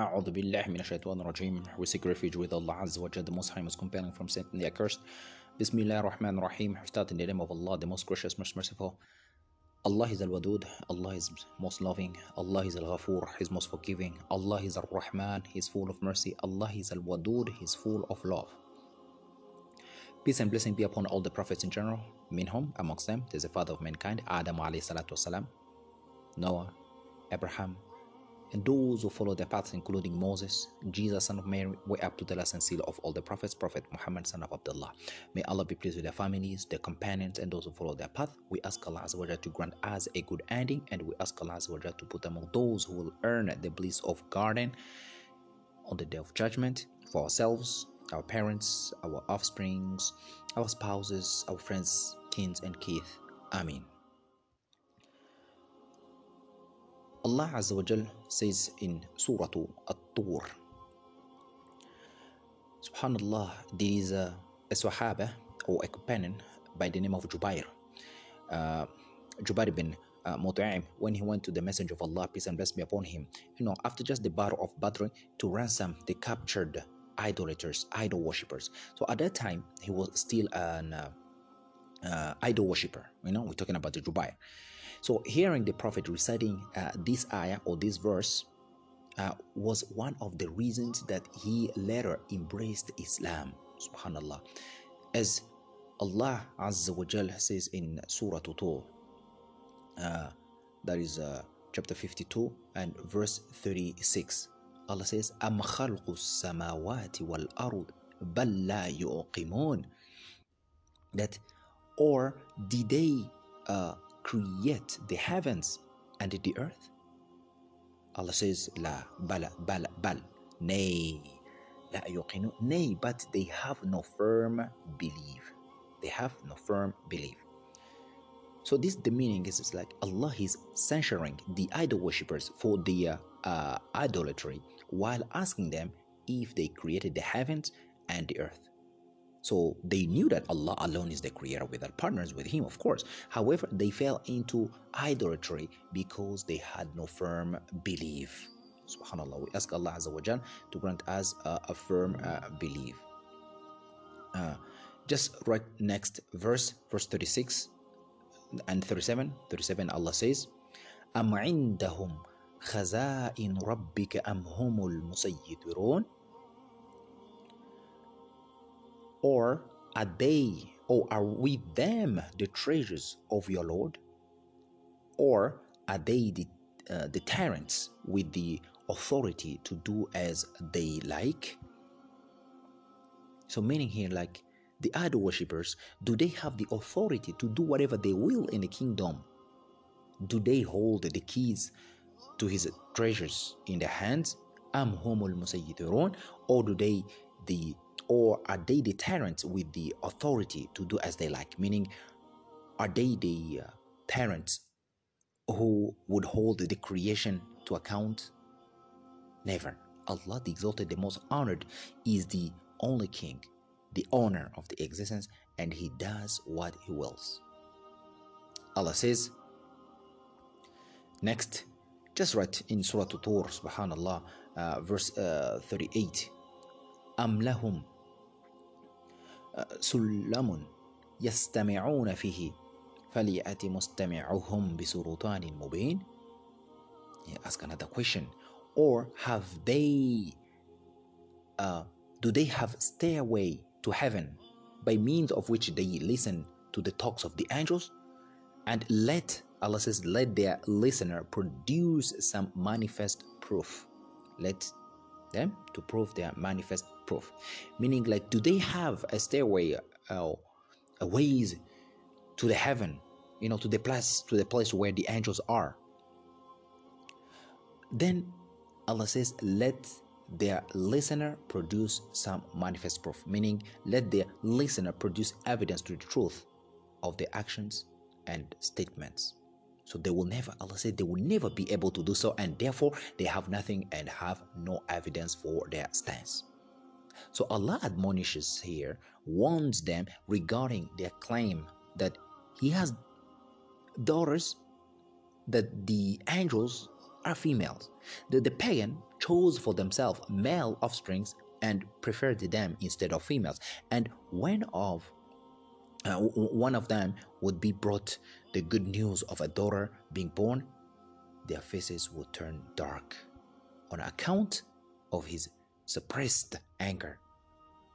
A'udhu billahi minashaitan rajim. We seek refuge with Allah Azza wa Jal, the Most High, Most Compelling from Satan the Accursed. Bismillah rahman rahim. Start in the name of Allah, the Most Gracious, Most Merciful. Allah is Al-Wadud, Allah is most loving, Allah is Al-Ghafur, is most forgiving, Allah is Al-Rahman, is full of mercy, Allah is Al-Wadud, is full of love. Peace and blessing be upon all the prophets in general, minhum, amongst them, there's the father of mankind, Adam alayhi salatu wasalam, Noah, Abraham, and those who follow their paths, including Moses, Jesus, son of Mary, way up to the last and seal of all the prophets, Prophet Muhammad, son of Abdullah. May Allah be pleased with their families, their companions, and those who follow their path. We ask Allah Azza wa Jalla to grant us a good ending, and we ask Allah Azza wa Jalla to put among those who will earn the bliss of garden on the day of judgment for ourselves, our parents, our offsprings, our spouses, our friends, kins, and kith. Amen. Allah Azza wa Jal says in Surah At-Tur Subhanallah, there is a, a Sahaba or a companion by the name of Jubair. Uh, Jubair bin uh, Mut'im, when he went to the Messenger of Allah, peace and blessing be upon him, you know, after just the battle of Badr to ransom the captured idolaters, idol worshippers. So at that time, he was still an uh, uh, idol worshiper. You know, we're talking about the Jubair. So hearing the prophet reciting uh, this ayah or this verse uh, was one of the reasons that he later embraced Islam. Subhanallah, as Allah Azza wa Jal says in Surah Tur, uh, that is uh, chapter 52 and verse 36. Allah says, أَمْ خَلْقُ السَّمَاوَاتِ وَالْأَرْضِ بَلْ لَا يُؤْقِمُونَ That or did they uh, create the heavens and the earth? Allah says, La, bala, bala, bal, nay, la nay, but they have no firm belief. They have no firm belief. So this the meaning is, is like Allah is censuring the idol worshippers for their uh, idolatry while asking them if they created the heavens and the earth. So they knew that Allah alone is the creator without partners with Him, of course. However, they fell into idolatry because they had no firm belief. Subhanallah. We ask Allah Azza wa Jal to grant us uh, a firm uh, belief. Uh, just right next verse, verse 36 and 37. 37 Allah says, أَمْ عِندَهُمْ خَزَائِنُ رَبِّكَ أَمْ هُمُ الْمُسَيِّطِرُونَ or are they, or are we them the treasures of your Lord? Or are they the, uh, the tyrants with the authority to do as they like? So, meaning here, like the idol worshippers, do they have the authority to do whatever they will in the kingdom? Do they hold the keys to his treasures in their hands? Am humul? Or do they the or are they the tyrants with the authority to do as they like? Meaning, are they the uh, parents who would hold the creation to account? Never. Allah, the Exalted, the Most Honored, is the only King, the owner of the existence, and He does what He wills. Allah says, next, just right in Surah Tur, subhanallah, uh, verse uh, 38. أم لهم سلم يستمعون فيه فليأتي مستمعهم بسلطان مبين yeah, ask another question or have they uh, do they have stairway to heaven by means of which they listen to the talks of the angels and let Allah says let their listener produce some manifest proof let them to prove their manifest proof meaning like do they have a stairway uh, a ways to the heaven you know to the place to the place where the angels are then allah says let their listener produce some manifest proof meaning let their listener produce evidence to the truth of their actions and statements so they will never, Allah said, they will never be able to do so, and therefore they have nothing and have no evidence for their stance. So Allah admonishes here, warns them regarding their claim that He has daughters, that the angels are females. The, the pagan chose for themselves male offsprings and preferred them instead of females. And when of uh, one of them would be brought the good news of a daughter being born, their faces would turn dark on account of his suppressed anger.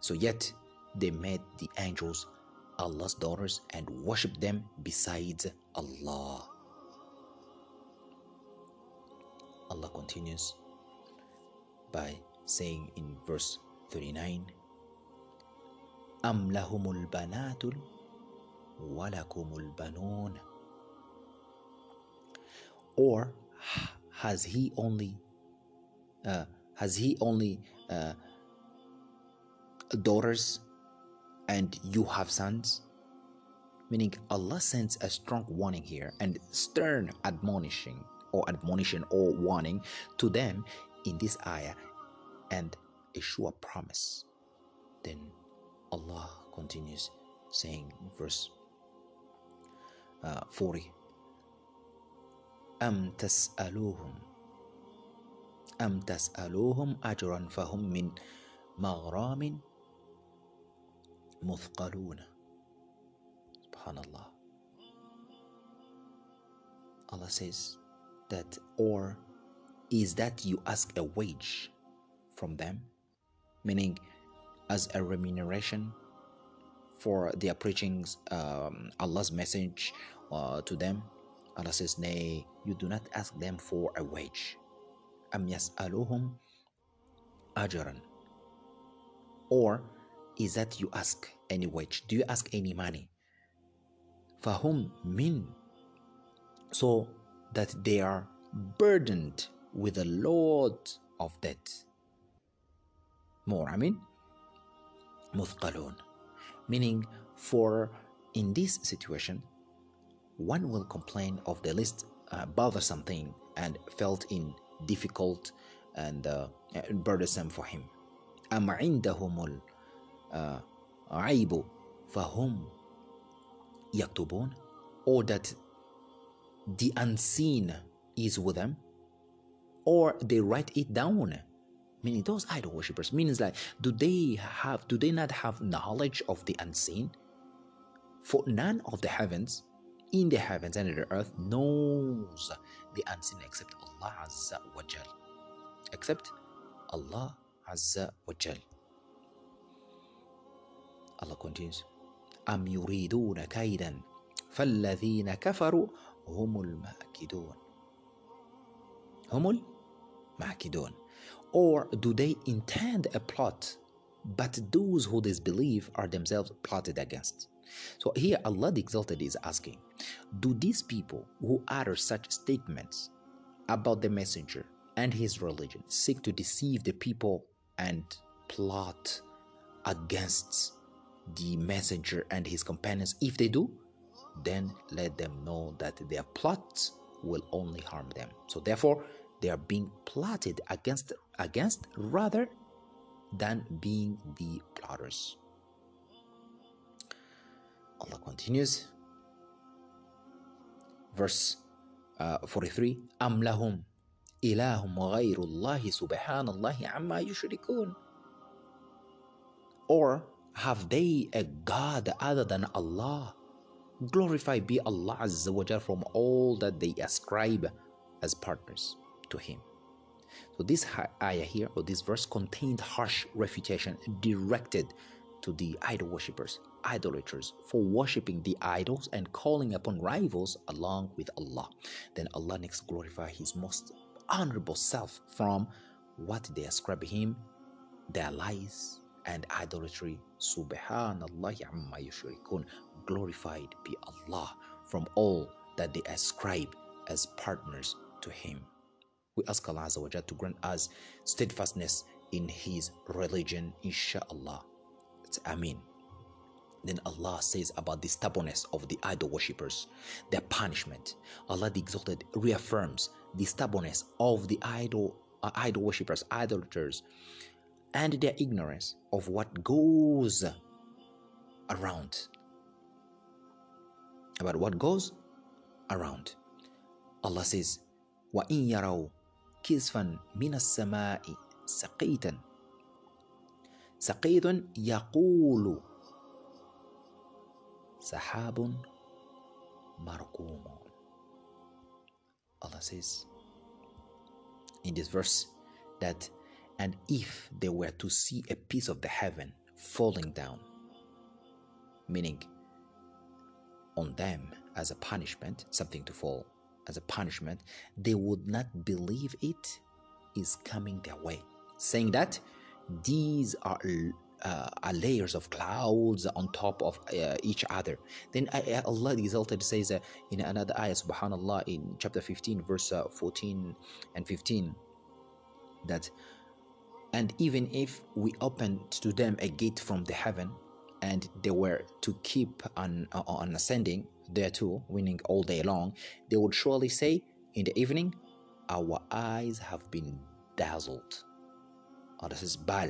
So yet they made the angels Allah's daughters and worshipped them besides Allah. Allah continues by saying in verse 39 أم لهم البنات ولكم البنون or has he only uh, has he only uh, daughters and you have sons meaning allah sends a strong warning here and stern admonishing or admonition or warning to them in this ayah and a sure promise then allah continues saying verse uh, 40 أم تسألوهم أم تسألوهم أجرا فهم من مغرام مثقلون سبحان الله Allah says that or is that you ask a wage from them meaning as a remuneration for their preaching um, Allah's message uh, to them Allah says nay you do not ask them for a wage am yas'aluhum ajran or is that you ask any wage do you ask any money fahum min so that they are burdened with a load of debt more i mean مثقلون meaning for in this situation one will complain of the least uh, bothersome thing and felt in difficult and uh, burdensome for him أم عندهم العيب فهم يكتبون or that the unseen is with them or they write it down meaning those idol worshippers means like do they have do they not have knowledge of the unseen for none of the heavens in the heavens and in the earth knows the unseen except Allah Azza wa Jal except Allah Azza wa Jal Allah continues أم يريدون كيدا فالذين كفروا هم الماكدون هم الماكدون or do they intend a plot but those who disbelieve are themselves plotted against so here allah the exalted is asking do these people who utter such statements about the messenger and his religion seek to deceive the people and plot against the messenger and his companions? If they do then let them know that their plots will only harm them. So therefore they are being plotted against against rather than being the plotters. Allah continues verse uh, 43 am ilahum ghayrullahi subhanallahi amma yushrikun. Or have they a god other than Allah? Glorified be Allah azza wa jal from all that they ascribe as partners to him. So this ayah here or this verse contained harsh refutation directed to the idol worshippers idolaters, for worshipping the idols and calling upon rivals along with Allah. Then Allah next glorify His most honorable self from what they ascribe Him, their lies, and idolatry. Subhanallah amma yushrikun. Glorified be Allah from all that they ascribe as partners to Him. We ask Allah Azza to grant us steadfastness in His religion, inshallah. It's Amin. Then Allah says about the stubbornness of the idol worshippers, their punishment. Allah the Exalted reaffirms the stubbornness of the idol uh, idol worshippers, idolaters, and their ignorance of what goes around. About what goes around. Allah says, وَإِن يَرَوْا كسفا من السماء سقيتا سقيط يقول sahabun markumun. Allah says in this verse that, and if they were to see a piece of the heaven falling down, meaning on them as a punishment, something to fall as a punishment, they would not believe it is coming their way, saying that these are uh, layers of clouds on top of uh, each other. Then uh, Allah the Exalted says uh, in another ayah, subhanallah, in chapter 15, verse uh, 14 and 15, that and even if we opened to them a gate from the heaven and they were to keep on, uh, on ascending there too, winning all day long, they would surely say in the evening, Our eyes have been dazzled. Oh, this is Bal.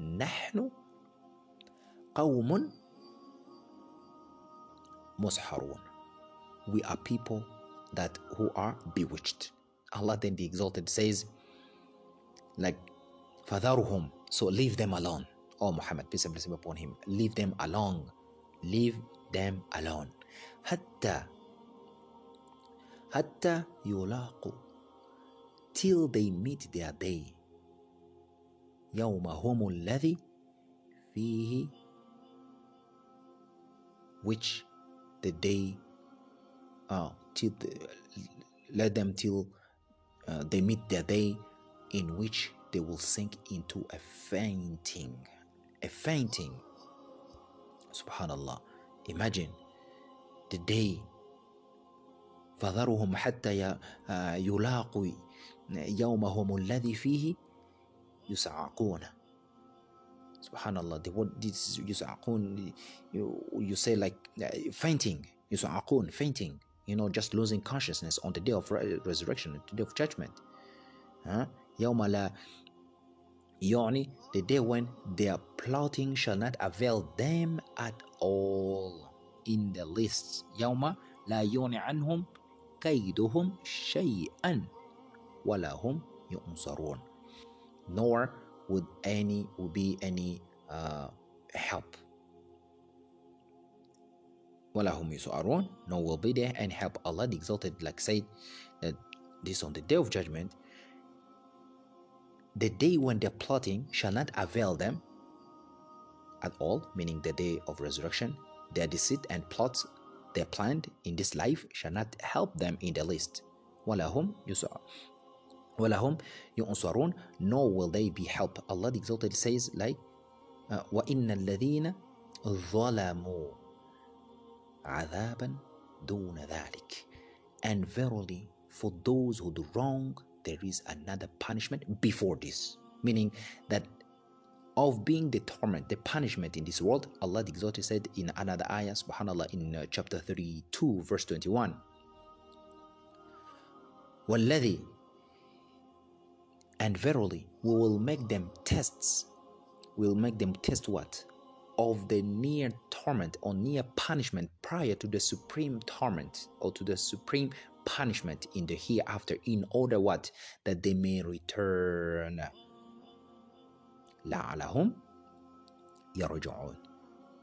نحن قوم مسحرون we are people that who are bewitched Allah then the exalted says like فذرهم so leave them alone oh Muhammad peace and blessing upon him leave them alone leave them alone حتى حتى يلاقوا till they meet their day يومهم الذي فيه which the day uh, till the, let them till uh, they meet their day in which they will sink into a fainting a fainting subhanallah imagine the day فذرهم حتى يلاقوا يومهم الذي فيه yus'aqun. Subhanallah, the word this yus'aqun, you, you say like uh, fainting, yus'aqun, fainting, you know, just losing consciousness on the day of re- resurrection, the day of judgment. Huh? Yawma Yoni, the day when their plotting shall not avail them at all in the lists. Yawma la yoni anhum kaiduhum shay'an walahum yunsarun nor would any would be any uh, help ولا هم يسعرون nor will be there any help Allah the exalted like said that this on the day of judgment the day when their plotting shall not avail them at all meaning the day of resurrection their deceit and plots they planned in this life shall not help them in the least ولا هم وَلَهُمْ يُنصَرُونَ Nor will they be helped. Allah the Exalted says like uh, وَإِنَّ الَّذِينَ ظَلَمُوا عَذَابًا دُونَ ذَلِكَ And verily, for those who do wrong, there is another punishment before this. Meaning that of being the torment, the punishment in this world, Allah the Exalted said in another ayah, subhanAllah, in uh, chapter 32, verse 21. وَالَّذِي and verily, we will make them tests. We'll make them test what? Of the near torment or near punishment prior to the supreme torment or to the supreme punishment in the hereafter, in order what? That they may return. لعلهم يرجعون.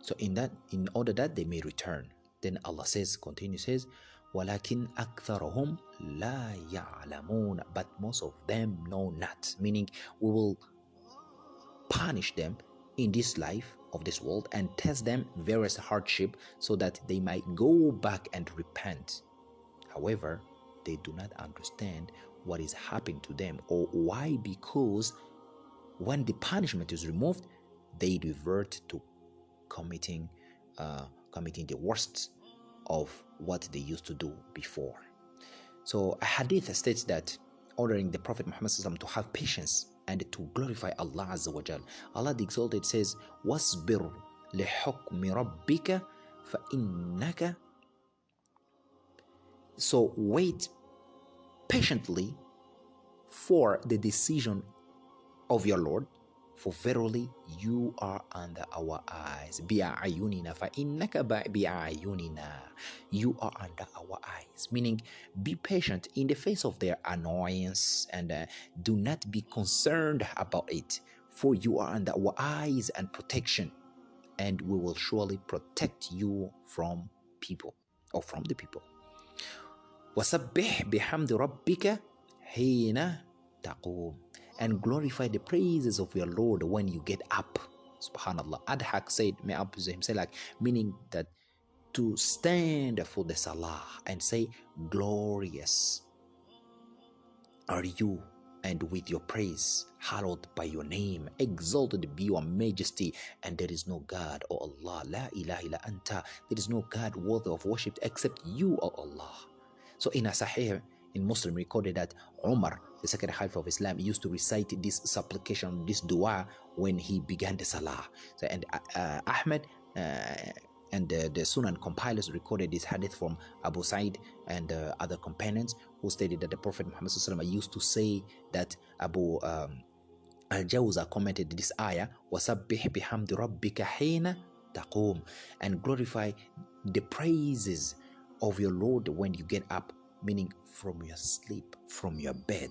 So in that, in order that they may return. Then Allah says, continue says, but most of them know not. Meaning, we will punish them in this life of this world and test them various hardship so that they might go back and repent. However, they do not understand what is happening to them or why because when the punishment is removed, they revert to committing uh, committing the worst of what they used to do before. So a hadith states that ordering the Prophet Muhammad to have patience and to glorify Allah Azza wa Jal. Allah the Exalted says, وَاصْبِرْ لِحُكْمِ رَبِّكَ فَإِنَّكَ So wait patiently for the decision of your Lord. For verily you are under our eyes. بِأَعْيُنِنَا فَإِنَّكَ بِأَعْيُنِنَا You are under our eyes. Meaning, be patient in the face of their annoyance and uh, do not be concerned about it. For you are under our eyes and protection. And we will surely protect you from people or from the people. وَسَبِّحْ بِحَمْدِ رَبِّكَ حِينَ تَقُومُ and glorify the praises of your Lord when you get up. Subhanallah. Adhak said, may I praise him, say like, meaning that to stand for the salah and say, glorious are you and with your praise, hallowed by your name, exalted be your majesty, and there is no God, O Allah, la ilaha illa anta, there is no God worthy of worship except you, O Allah. So in a Sahih, in Muslim recorded that Umar, the second caliph of Islam, used to recite this supplication, this dua when he began the salah. So, and uh, uh Ahmed uh, and uh, the Sunan compilers recorded this hadith from Abu Sa'id and uh, other companions who stated that the Prophet Muhammad used to say that Abu um, Al Jawza commented this ayah, وَسَبِّحْ بِحَمْدِ رَبِّكَ حِينَ تَقُومُ and glorify the praises of your Lord when you get up, meaning from your sleep, from your bed.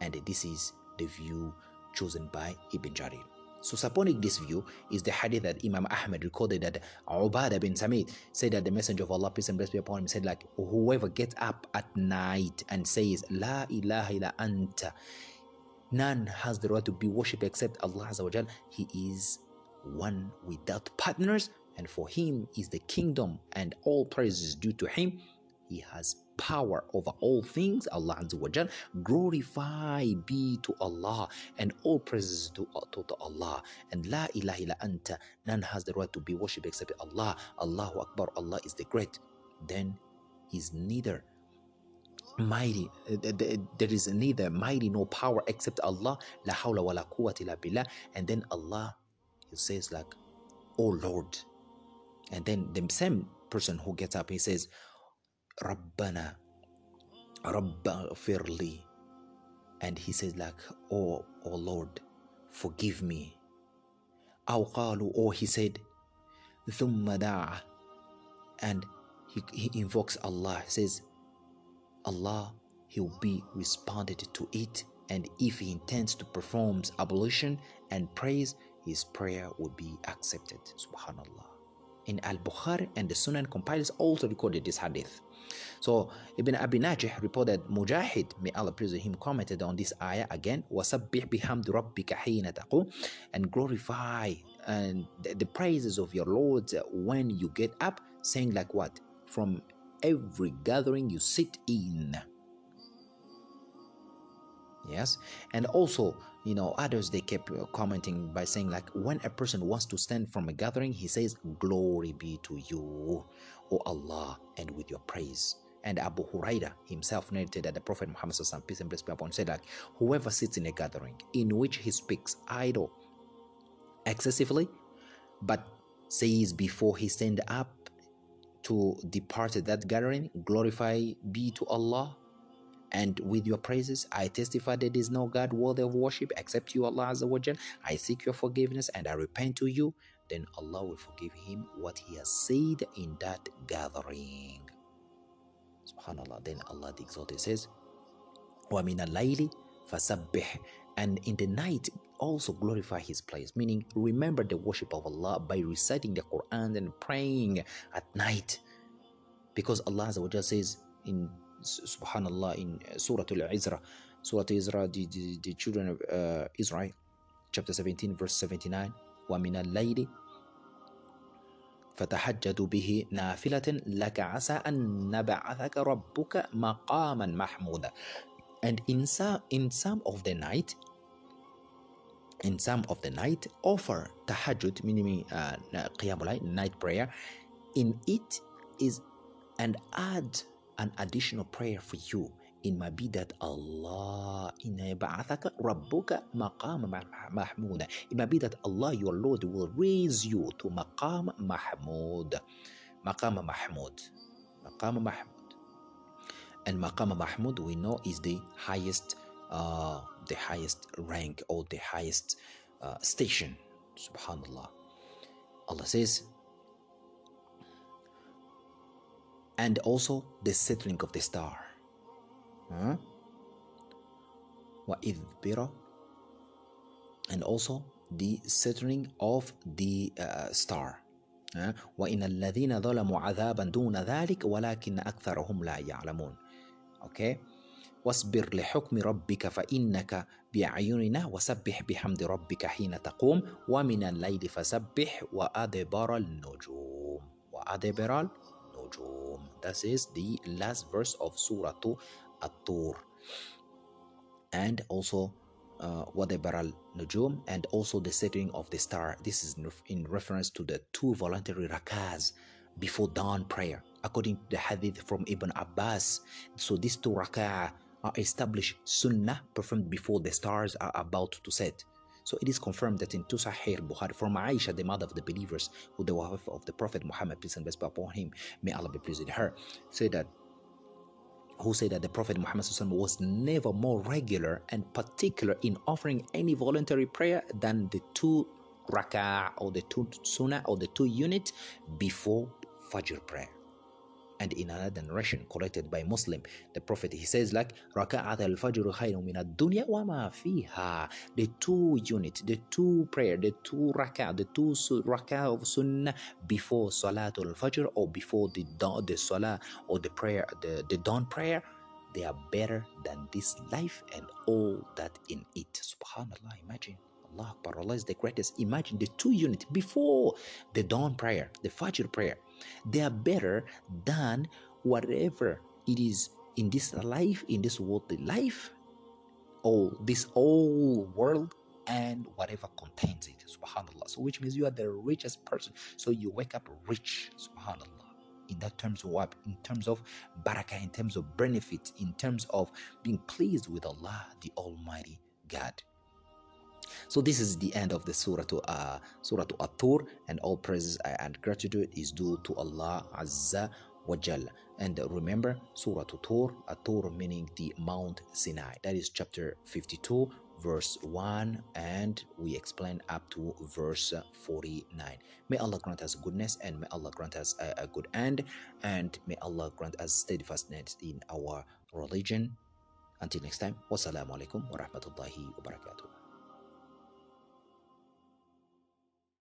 And this is the view chosen by Ibn Jarir. So supporting this view is the hadith that Imam Ahmad recorded that Ubadah bin Samit said that the Messenger of Allah, peace and blessings be upon him, said like, whoever gets up at night and says, La ilaha illa anta, none has the right to be worshipped except Allah Azza He is one without partners and for him is the kingdom and all praise is due to him. He has power over all things, Allah Azza Glorify be to Allah and all praises to, to, to Allah. And La ilaha illa anta, none has the right to be worshipped except Allah. Allahu Akbar, Allah is the great. Then He's neither mighty uh, there is neither mighty nor power except Allah la hawla wa la quwwata illa billah and then Allah he says like oh Lord and then the same person who gets up he says Rabbana, Rabba firli. And he says like, oh, oh Lord, forgive me. أو قالوا, or he said, ثم دعا. And he, he invokes Allah, says, Allah, he will be responded to it. And if he intends to perform ablution and praise, his prayer will be accepted. Subhanallah. In Al Bukhari and the Sunan compilers also recorded this hadith. So Ibn Abi Najih reported Mujahid, may Allah praise him, commented on this ayah again, وَسَبِّحْ بِحَمْدِ رَبِّكَ حِينَ تَقُومُ and glorify and the, the praises of your Lord when you get up, saying like what? From every gathering you sit in. Yes, and also you know others they kept uh, commenting by saying like when a person wants to stand from a gathering he says glory be to you o allah and with your praise and abu huraira himself narrated that the prophet muhammad peace and blessings be upon said like whoever sits in a gathering in which he speaks idle excessively but says before he stand up to depart that gathering glorify be to allah and with your praises, I testify that there is no God worthy of worship except you, Allah Azza wa Jal. I seek your forgiveness and I repent to you. Then Allah will forgive him what he has said in that gathering. Subhanallah. Then Allah the Exalted says, وَمِنَ اللَّيْلِ فَسَبِّحْ And in the night, also glorify His place, meaning remember the worship of Allah by reciting the Quran and praying at night. Because Allah Azza wa Jal says in subhanallah in uh, Surah Al-Izra Surah Al-Izra the, the, the children of uh, Israel chapter 17 verse 79 ومن الليل فتحجد به نافلة لك عسى أن نبعثك ربك مقاما محمودا and in some, in some of the night in some of the night offer tahajjud meaning uh, qiyamul night prayer in it is and add an additional prayer for you. It might be that Allah rabbuka maqam mahmuda. It might be that Allah, your Lord, will raise you to maqam mahmud. Maqam mahmud. Maqam mahmud. And maqam mahmud, we know, is the highest, uh, the highest rank or the highest uh, station. Subhanallah. Allah says, and also the settling of the star. Huh? and also the settling of the uh, star. وإن الذين ظلموا عذابا دون ذلك ولكن أكثرهم لا يعلمون. Okay. واصبر لحكم ربك فإنك بأعيننا وسبح بحمد ربك حين تقوم ومن الليل فسبح وأدبر النجوم وأدبر النجوم That is the last verse of Surah At-Tur and also uh, وَدَبَرَ النُّجُومِ and also the setting of the star. This is in reference to the two voluntary rakahs before dawn prayer according to the hadith from Ibn Abbas. So these two rakah are established sunnah performed before the stars are about to set. So it is confirmed that in two Sahih Bukhari from Aisha, the mother of the believers, who the wife of the Prophet Muhammad, peace and blessings upon him, may Allah be pleased with her, say that who said that the Prophet Muhammad was never more regular and particular in offering any voluntary prayer than the two rak'ah or the two sunnah or the two unit before Fajr prayer. And in another narration collected by Muslim, the Prophet he says like Raka'at al-Fajr ad-dunya wa ma fiha. The two unit, the two prayer, the two rak'ah, the two rak'ah of sunnah before Salatul Fajr or before the dawn, the salah or the prayer, the, the dawn prayer, they are better than this life and all that in it. Subhanallah, imagine. Allah Akbar, Allah is the greatest. Imagine the two units before the dawn prayer, the Fajr prayer. They are better than whatever it is in this life, in this worldly life, or this whole world and whatever contains it. Subhanallah. So which means you are the richest person. So you wake up rich. Subhanallah in that terms of what in terms of barakah in terms of benefits in terms of being pleased with allah the almighty god so this is the end of the surah to uh, surah to At-Tur and all praises and gratitude is due to Allah Azza wa Jalla. And remember Surah to Tur, At-Tur meaning the Mount Sinai. That is chapter 52 verse 1 and we explain up to verse 49 may allah grant us goodness and may allah grant us a, a good end and may allah grant us steadfastness in our religion until next time wassalamu alaikum wa rahmatullahi wa barakatuh